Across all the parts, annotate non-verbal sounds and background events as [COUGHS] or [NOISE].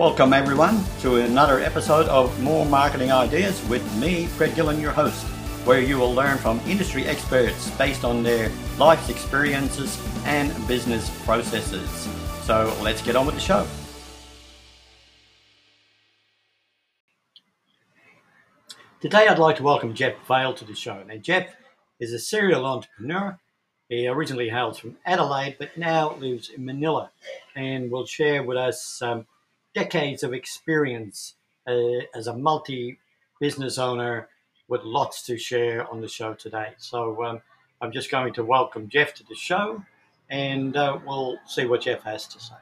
Welcome, everyone, to another episode of More Marketing Ideas with me, Fred Gillen, your host, where you will learn from industry experts based on their life's experiences and business processes. So let's get on with the show. Today, I'd like to welcome Jeff Vale to the show. Now, Jeff is a serial entrepreneur. He originally hails from Adelaide, but now lives in Manila and will share with us um, decades of experience uh, as a multi business owner with lots to share on the show today. So um, I'm just going to welcome Jeff to the show and uh, we'll see what Jeff has to say.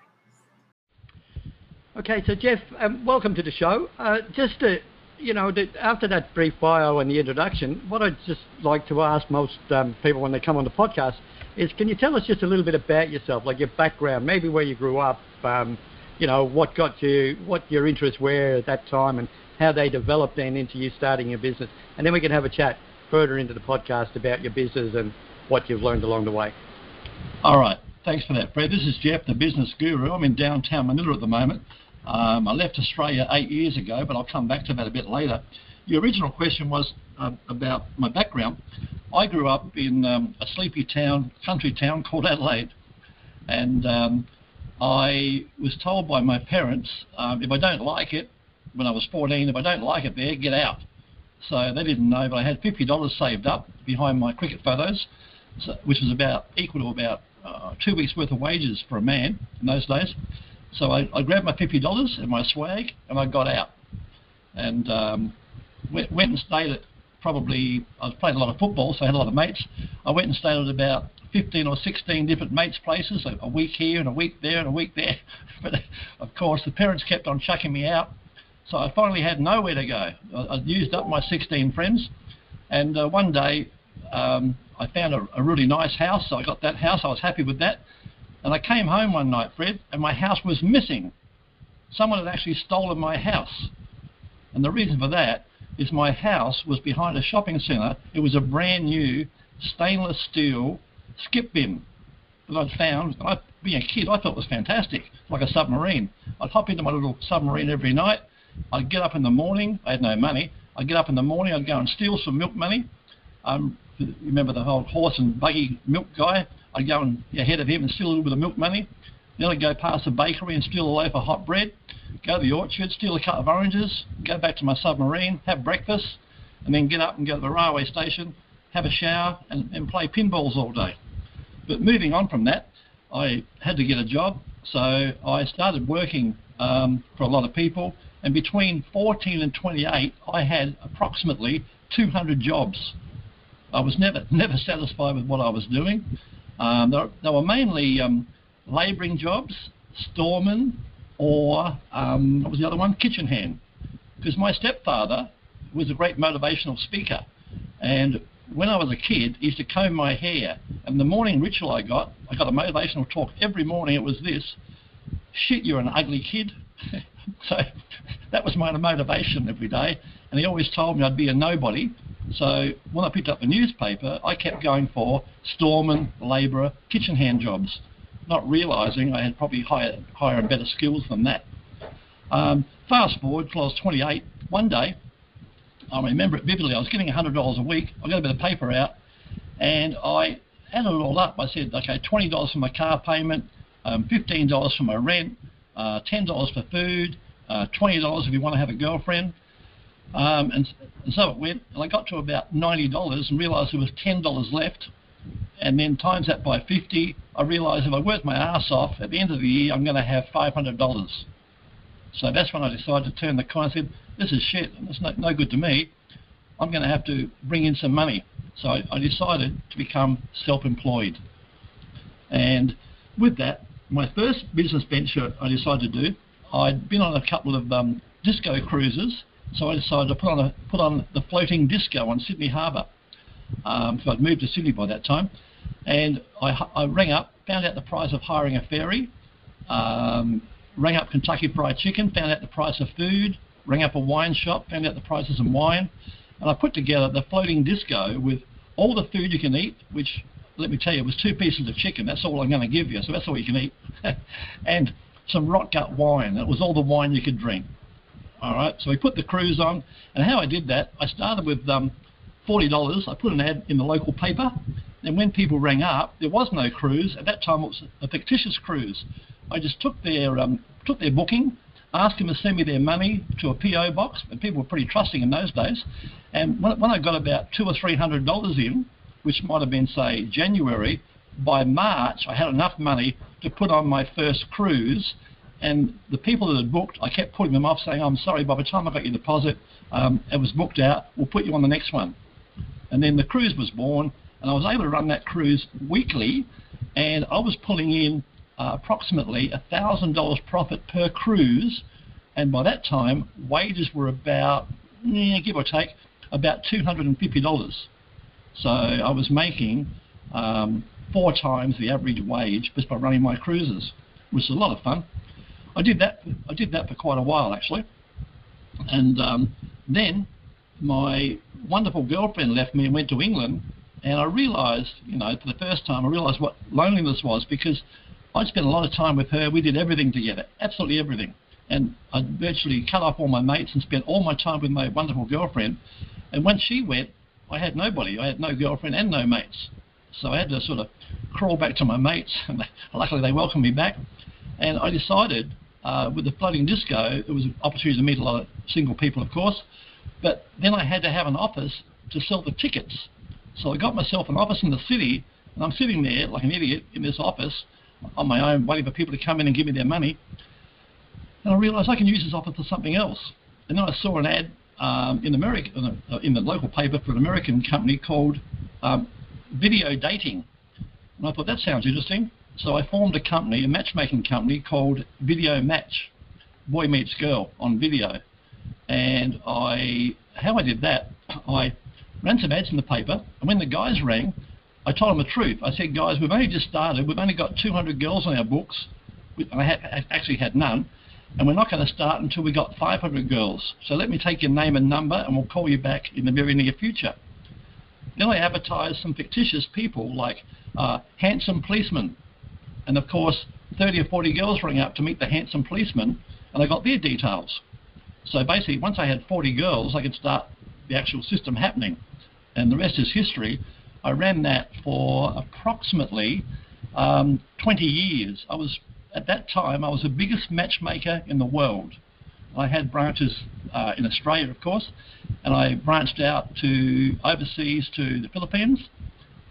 Okay, so Jeff, um, welcome to the show. Uh, just to, you know, after that brief bio and the introduction, what I'd just like to ask most um, people when they come on the podcast is, can you tell us just a little bit about yourself, like your background, maybe where you grew up, um, you know, what got you, what your interests were at that time, and how they developed then into you starting your business, and then we can have a chat further into the podcast about your business and what you've learned along the way. All right. Thanks for that, Fred. This is Jeff, the business guru. I'm in downtown Manila at the moment. Um, I left Australia eight years ago, but I'll come back to that a bit later. Your original question was uh, about my background. I grew up in um, a sleepy town, country town called Adelaide, and um, I was told by my parents um, if I don't like it, when I was 14, if I don't like it there, get out. So they didn't know, but I had $50 saved up behind my cricket photos, so, which was about equal to about uh, two weeks' worth of wages for a man in those days. So I, I grabbed my $50 and my swag, and I got out. And um, went, went and stayed at probably, I was playing a lot of football, so I had a lot of mates. I went and stayed at about 15 or 16 different mates' places, a, week here and a week there and a week there. [LAUGHS] but of course, the parents kept on chucking me out, so I finally had nowhere to go. I, I used up my 16 friends, and uh, one day um, I found a, a really nice house, so I got that house. I was happy with that. And I came home one night, Fred, and my house was missing. Someone had actually stolen my house. And the reason for that is my house was behind a shopping centre. It was a brand new stainless steel skip bin that I'd found. I, being a kid, I thought it was fantastic, like a submarine. I'd hop into my little submarine every night. I'd get up in the morning. I had no money. I'd get up in the morning. I'd go and steal some milk money. Um, remember the whole horse and buggy milk guy? I'd go and ahead of him and steal a little bit of milk money. Then I'd go past the bakery and steal a loaf of hot bread. Go to the orchard, steal a couple of oranges. Go back to my submarine, have breakfast, and then get up and go to the railway station, have a shower, and, and play pinballs all day. But moving on from that, I had to get a job, so I started working um, for a lot of people. And between 14 and 28, I had approximately 200 jobs. I was never [LAUGHS] never satisfied with what I was doing. Um, they, were, were, mainly um, labouring jobs, storeman, or um, what was the other one? Kitchen hand. Because my stepfather was a great motivational speaker, and when I was a kid, he used to comb my hair. And the morning ritual I got, I got a motivational talk every morning. It was this: "Shit, you're an ugly kid." [LAUGHS] so that was my motivation every day. And he always told me I'd be a nobody. So when I picked up the newspaper, I kept going for storeman, labourer, kitchen hand jobs, not realising I had probably higher, higher and better skills than that. Um, fast forward till I was 28. One day, I remember it vividly. I was getting $100 a week. I got a bit of paper out, and I added it all up. I said, okay, $20 for my car payment, um, $15 for my rent, uh, $10 for food, uh, $20 if you want to have a girlfriend. Um, and, and, so it went, and I got to about $90 and realised there was $10 left. And then times that by 50, I realised if I worked my ass off, at the end of the year, I'm going to have $500. So that's when I decided to turn the coin. I said, this is shit, it's no, no good to me. I'm going to have to bring in some money. So I, I decided to become self-employed. And with that, my first business venture I decided to do, I'd been on a couple of um, disco cruises, so I decided to put on a, put on the floating disco on Sydney Harbour. Um, so I'd moved to Sydney by that time, and I, I rang up, found out the price of hiring a ferry, um, rang up Kentucky Fried Chicken, found out the price of food, rang up a wine shop, found out the prices of wine, and I put together the floating disco with all the food you can eat, which let me tell you, was two pieces of chicken. That's all I'm going to give you, so that's all you can eat. [LAUGHS] and some rot gut wine. That was all the wine you could drink. All right, so we put the cruise on, and how I did that, I started with um, $40. I put an ad in the local paper, and when people rang up, there was no cruise. At that time, it was a fictitious cruise. I just took their um, took their booking, asked them to send me their money to a PO box, and people were pretty trusting in those days. And when, when I got about two or three hundred dollars in, which might have been say January, by March I had enough money to put on my first cruise and the people that had booked, I kept putting them off, saying, I'm sorry, by the time I got your deposit, um, it was booked out. We'll put you on the next one. And then the cruise was born, and I was able to run that cruise weekly, and I was pulling in uh, approximately $1,000 profit per cruise. And by that time, wages were about, eh, give or take, about $250. So I was making um, four times the average wage just by running my cruises, which is a lot of fun. I did that. I did that for quite a while actually, and um, then my wonderful girlfriend left me and went to England, and I realised, you know, for the first time, I realised what loneliness was because I'd spent a lot of time with her. We did everything together, absolutely everything, and I virtually cut off all my mates and spent all my time with my wonderful girlfriend. And when she went, I had nobody. I had no girlfriend and no mates. So I had to sort of crawl back to my mates, [LAUGHS] and luckily they welcomed me back. And I decided uh, with the floating disco, it was an opportunity to meet a lot of single people, of course. But then I had to have an office to sell the tickets. So I got myself an office in the city, and I'm sitting there like an idiot in this office on my own, waiting for people to come in and give me their money. And I realised I can use this office for something else. And then I saw an ad um, in America, the, in the, local paper for an American company called um, Video Dating. And I thought that sounds interesting. So I formed a company, a matchmaking company called Video Match, boy meets girl on video. And I, how I did that, [CLEARS THROAT] I ran some ads in the paper, and when the guys rang, I told them the truth. I said, guys, we've only just started. We've only got 200 girls on our books. And I had, actually had none. And we're not going to start until we got 500 girls. So let me take your name and number, and we'll call you back in the very near future. Then I advertised some fictitious people like uh, handsome policemen and of course, 30 or 40 girls rang up to meet the handsome policeman, and I got their details. So basically, once I had 40 girls, I could start the actual system happening. And the rest is history. I ran that for approximately um, 20 years. I was at that time I was the biggest matchmaker in the world. I had branches uh, in Australia, of course, and I branched out to overseas to the Philippines,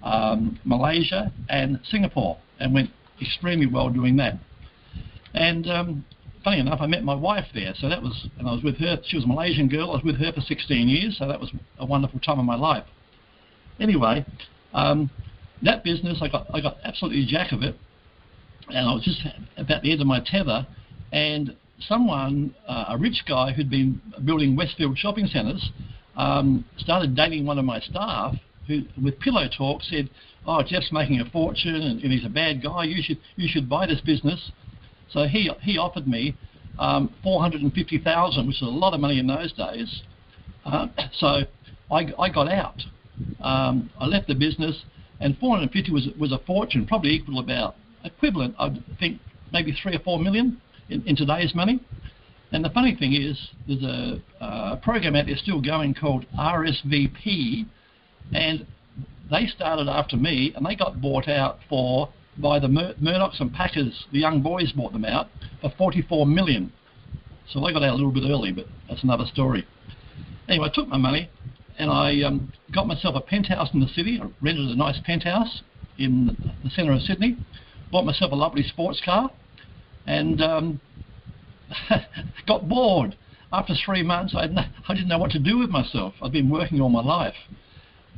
um, Malaysia, and Singapore, and went extremely well doing that. And um, funny enough, I met my wife there. So that was, and I was with her. She was a Malaysian girl. I was with her for 16 years. So that was a wonderful time of my life. Anyway, um, that business, I got, I got absolutely jack of it. And I was just about the end of my tether. And someone, uh, a rich guy who'd been building Westfield shopping centres, um, started dating one of my staff who, with pillow talk, said, "Oh, Jeff's making a fortune and, and he's a bad guy. You should you should buy this business." So he he offered me um, four hundred and fifty thousand, which is a lot of money in those days. Uh, [COUGHS] so I, I got out. Um, I left the business, and 450 was was a fortune, probably equal about equivalent, I think, maybe three or four million in, in today's money. And the funny thing is, there's a, a program out there still going called RSVP, and they started after me, and they got bought out for by the Mur- Murdochs and Packers. The young boys bought them out for 44 million. So they got out a little bit early, but that's another story. Anyway, I took my money and I um, got myself a penthouse in the city. I rented a nice penthouse in the centre of Sydney. Bought myself a lovely sports car, and um, [LAUGHS] got bored. After three months, I, I didn't know what to do with myself. I'd been working all my life.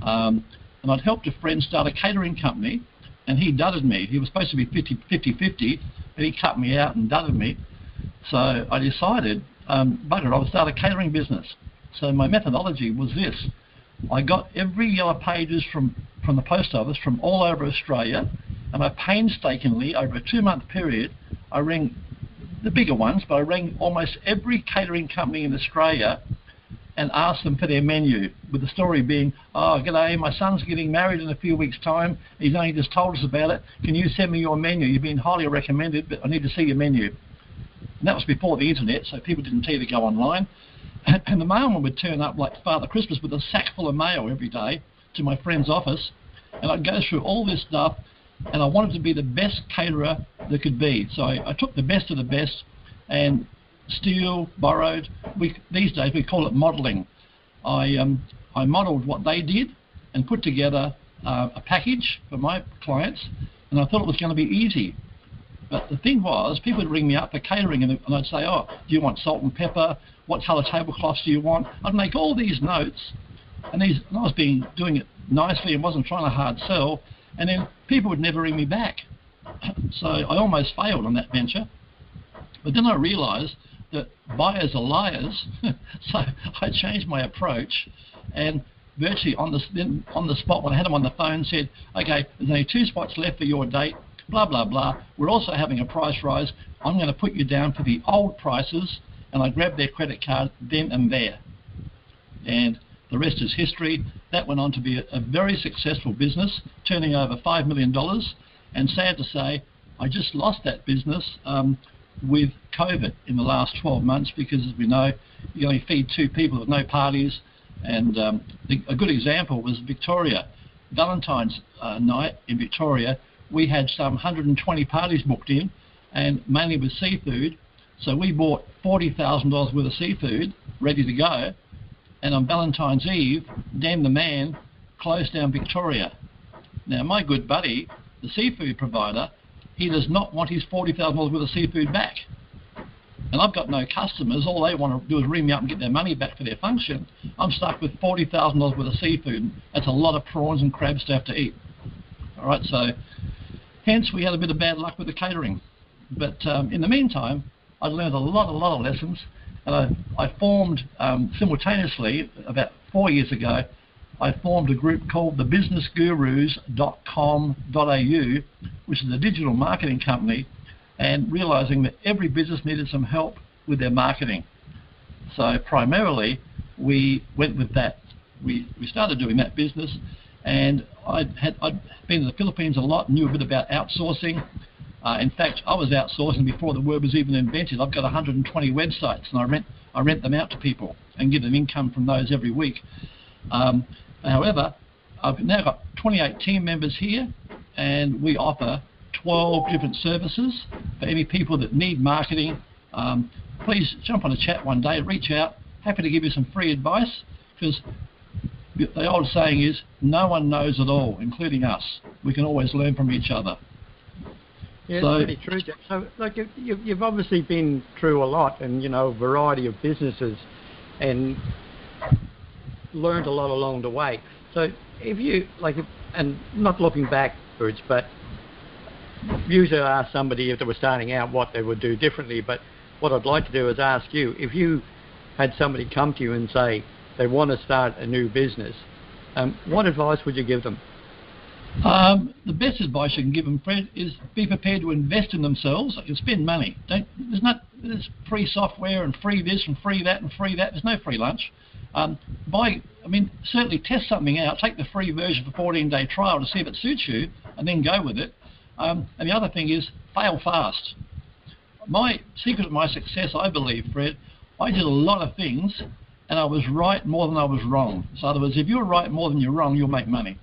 Um, and I'd helped a friend start a catering company, and he dudded me. He was supposed to be 50-50, but he cut me out and dudded me. So I decided, um, bugger, I would start a catering business. So my methodology was this. I got every yellow pages from, from the post office from all over Australia, and I painstakingly, over a two-month period, I rang the bigger ones, but I rang almost every catering company in Australia and asked them for their menu, with the story being, oh, g'day, my son's getting married in a few weeks' time. He's only just told us about it. Can you send me your menu? You've been highly recommended, but I need to see your menu. And that was before the internet, so people didn't to go online. And, [CLEARS THROAT] and the mailman would turn up like Father Christmas with a sack full of mail every day to my friend's office, and I'd go through all this stuff, and I wanted to be the best caterer there could be. So I, I took the best of the best, and steal, borrowed. We, these days we call it modelling. I um, I modelled what they did and put together uh, a package for my clients, and I thought it was going to be easy. But the thing was, people would ring me up for catering, and, I'd say, "Oh, do you want salt and pepper? What colour tablecloths do you want?" I'd make all these notes, and these and I was being doing it nicely and wasn't trying to hard sell, and then people would never ring me back. [CLEARS THROAT] so I almost failed on that venture. But then I realised that buyers are liars, [LAUGHS] so I changed my approach, and virtually on the on the spot when I had them on the phone said, "Okay, there's only two spots left for your date." Blah blah blah. We're also having a price rise. I'm going to put you down for the old prices, and I grabbed their credit card then and there, and the rest is history. That went on to be a, a very successful business, turning over five million dollars. And sad to say, I just lost that business um, with COVID in the last 12 months because, as we know, you only feed two people with no parties. And um, the, a good example was Victoria. Valentine's uh, night in Victoria, we had some 120 parties booked in, and mainly with seafood. So we bought $40,000 worth of seafood ready to go. And on Valentine's Eve, Dan the man closed down Victoria. Now, my good buddy, the seafood provider, he does not want his $40,000 worth of seafood back. And I've got no customers. All they want to do is ring me up and get their money back for their function. I'm stuck with $40,000 worth of seafood. That's a lot of prawns and crabs to have to eat. All right, so hence we had a bit of bad luck with the catering. But um, in the meantime, I learned a lot, a lot of lessons. And I, I formed um, simultaneously, about four years ago, I formed a group called the businessgurus.com.au, which is a digital marketing company, and realizing that every business needed some help with their marketing. So primarily, we went with that. We, we started doing that business, and I'd, had, I'd been in the Philippines a lot, knew a bit about outsourcing. Uh, in fact, I was outsourcing before the word was even invented. I've got 120 websites, and I rent I rent them out to people and give them income from those every week. Um, However, I've now got 28 team members here, and we offer 12 different services for any people that need marketing. Um, please jump on a chat one day, reach out. Happy to give you some free advice because the old saying is no one knows it all, including us. We can always learn from each other. Yeah, so, pretty true. So, like, you, you've obviously been through a lot, and you know, a variety of businesses, and learned a lot along the way. So if you like, if, and not looking backwards, but usually I ask somebody if they were starting out what they would do differently. But what I'd like to do is ask you if you had somebody come to you and say they want to start a new business, um, what advice would you give them? Um, the best advice you can give them, Fred, is be prepared to invest in themselves and spend money. Don't, there's not there's free software and free this and free that and free that. There's no free lunch. Um, buy, I mean, certainly test something out. Take the free version for 14-day trial to see if it suits you, and then go with it. Um, and the other thing is fail fast. My secret of my success, I believe, Fred, I did a lot of things, and I was right more than I was wrong. So, in other words, if you're right more than you're wrong, you'll make money.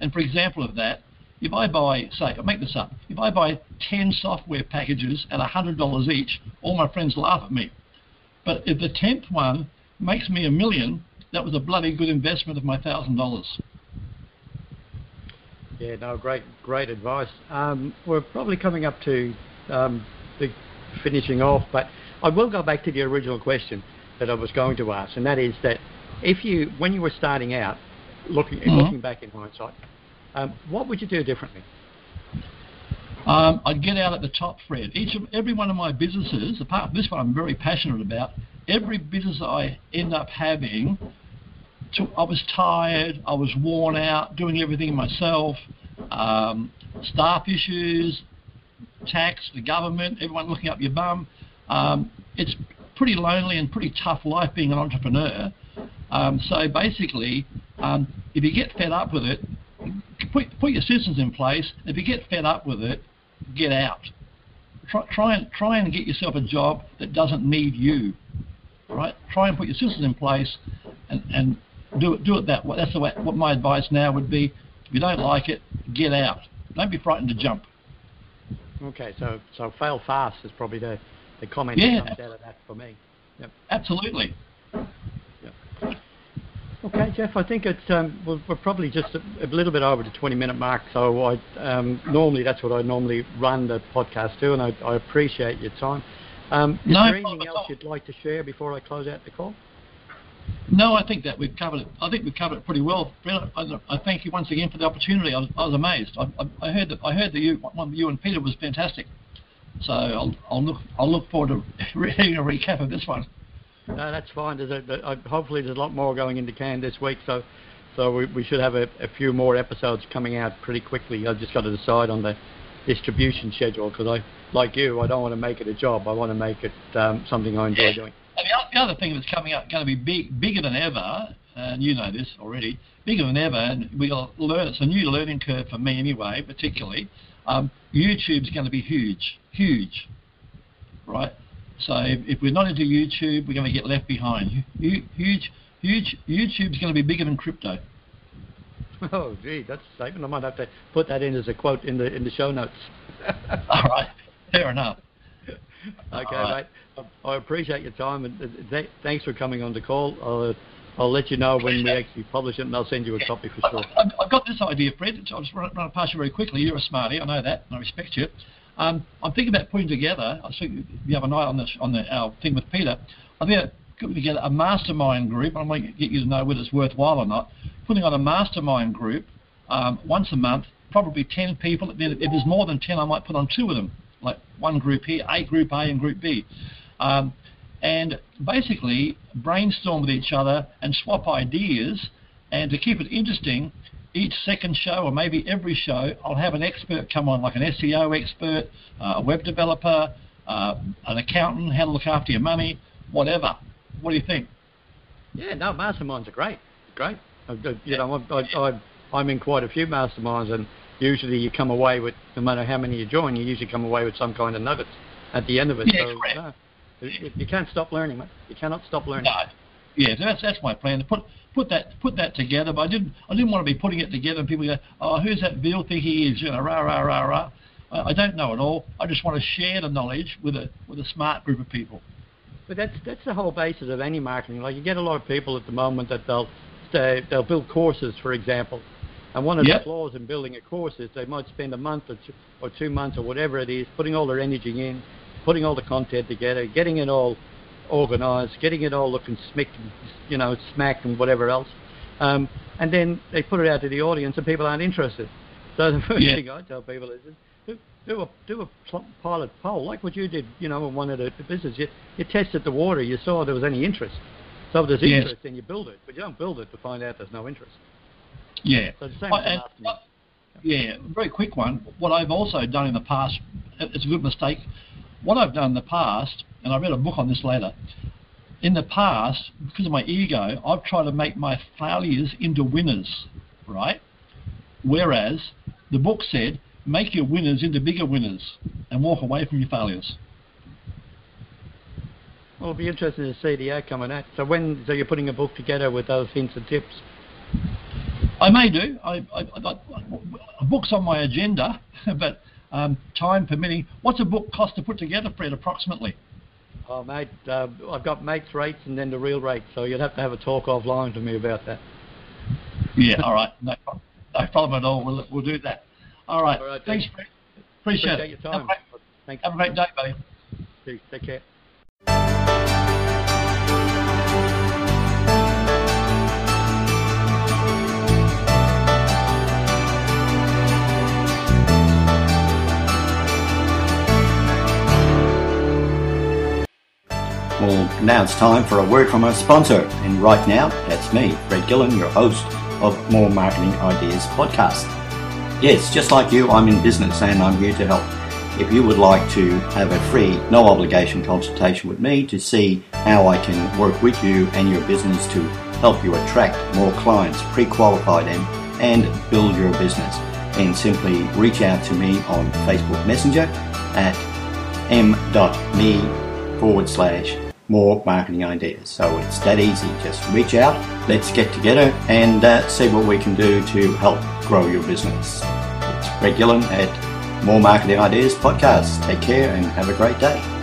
And for example of that, if I buy, say, I'll make this up, if I buy 10 software packages at $100 each, all my friends laugh at me. But if the 10th one makes me a million, that was a bloody good investment of my thousand dollars. Yeah, no, great, great advice. Um, we're probably coming up to um, the finishing off, but I will go back to the original question that I was going to ask, and that is that if you, when you were starting out, looking mm-hmm. looking back in hindsight, um, what would you do differently? Um, I'd get out at the top, Fred. Each of every one of my businesses, apart from this one, I'm very passionate about. Every business I end up having, to, I was tired, I was worn out, doing everything myself. Um, staff issues, tax, the government, everyone looking up your bum. Um, it's pretty lonely and pretty tough life being an entrepreneur. Um, so basically, um, if you get fed up with it, put, put your systems in place. If you get fed up with it, get out. try, try and try and get yourself a job that doesn't need you. Right, try and put your systems in place, and, and do it do it that way. That's the way. What my advice now would be: if you don't like it, get out. Don't be frightened to jump. Okay, so so fail fast is probably the the comment Yeah. that comes out of that for me. Absolutely. Okay, Jeff, I think it's um, we're, we're probably just a, a little bit over the 20 minute mark. So I um, normally that's what I normally run the podcast to, and I, I appreciate your time. Um, is No there anything else you'd like to share before I close out the call? No, I think that we've covered it. I think we've covered it pretty well. I, I thank you once again for the opportunity. I was, I was amazed. I, I, I heard that I heard that you one you and Peter was fantastic. So I'll, I'll look I'll look forward to [LAUGHS] reading a recap of this one. No, that's fine. There's a, uh, hopefully there's a lot more going into can this week, so so we, we should have a, a few more episodes coming out pretty quickly. I've just got to decide on the distribution schedule because I, like you, I don't want to make it a job. I want to make it um, something I enjoy Yeah. doing. And the, the other thing that's coming up, going to be big, bigger than ever, and you know this already, bigger than ever, and we'll learn. It's a new learning curve for me anyway, particularly. Um, YouTube's going to be huge, huge, right? So if, if we're not into YouTube, we're going to get left behind. Hu- Huge, huge. YouTube's going to be bigger than crypto. [LAUGHS] Oh, gee, that's a statement. I might have to put that in as a quote in the in the show notes. [LAUGHS] All right, fair enough. [LAUGHS] Okay, right. mate. I appreciate your time and uh, th- thanks for coming on the call. Uh, I'll let you know when we actually publish it and I'll send you a copy for sure. I- I've, I've got this idea, Fred. I'll just run, run it past you very quickly. You're a smarty, I know that, and I respect you. Um, I'm thinking about putting together. I think the other night on the on the our thing with Peter. I think putting together a mastermind group. I might get you to know whether it's worthwhile or not. Putting on a mastermind group um, once a month, probably ten people. If there's more than ten, I might put on two of them, like one group here, A group A and group B. Um, and basically brainstorm with each other and swap ideas. And to keep it interesting, each second show or maybe every show, I'll have an expert come on, like an SEO expert, uh, a web developer, uh, an accountant, how to look after your money, whatever. What do you think? Yeah, no, masterminds are great. Great. You know, I, I, I'm in quite a few masterminds, and usually you come away with, no matter how many you join, you usually come away with some kind of nuggets at the end of it. Yeah, so, you, can't stop learning, mate. You cannot stop learning. No. Yeah, so that's that's my plan to put put that put that together. But I didn't I didn't want to be putting it together and people go, oh, who's that Bill think he is? You know, rah rah rah rah. I, I don't know at all. I just want to share the knowledge with a with a smart group of people. But that's that's the whole basis of any marketing. Like you get a lot of people at the moment that they'll they, they'll build courses, for example, and one of Yep. the flaws in building a course is they might spend a month or two, or two months or whatever it is putting all their energy in, putting all the content together, getting it all organised, getting it all looking smick, you know, smack and whatever else, um, and then they put it out to the audience and people aren't interested. So the [LAUGHS] first Yeah. thing I tell people is, do, do a do a pl- pilot poll like what you did, you know, in one of the, the business. You, you tested the water, you saw there was any interest. So if there's Yes. interest, then you build it, but you don't build it to find out there's no interest. Yeah. So the same I-. Yeah, very quick one. What I've also done in the past, it's a good mistake. What I've done in the past, and I read a book on this later. In the past, because of my ego, I've tried to make my failures into winners, right? Whereas the book said, make your winners into bigger winners and walk away from your failures. Well, it'll be interesting to see the outcome of that. So when so you're putting a book together with those hints and tips. I may do. I, I, I, a book's on my agenda, [LAUGHS] but um, time permitting. What's a book cost to put together, Fred, approximately? Oh, mate, uh, I've got mates rates and then the real rate, so you'd have to have a talk offline to me about that. Yeah, all right. No, problem- no problem at all. We'll, we'll do that. All right. All right, Thanks. Fred. Appreciate, Appreciate it. your Have time. a, great, Thanks. have a great day, buddy. Peace. Take care. Well, now it's time for a word from our sponsor. And right now, that's me, Fred Gillen, your host of More Marketing Ideas podcast. Yes, just like you, I'm in business and I'm here to help. If you would like to have a free, no obligation consultation with me to see how I can work with you and your business to help you attract more clients, pre-qualify them, and build your business, then simply reach out to me on Facebook Messenger at m.me forward slash more marketing ideas. So it's that easy. Just reach out, let's get together and uh, see what we can do to help grow your business. It's Greg Gillen at More Marketing Ideas Podcast. Take care and have a great day.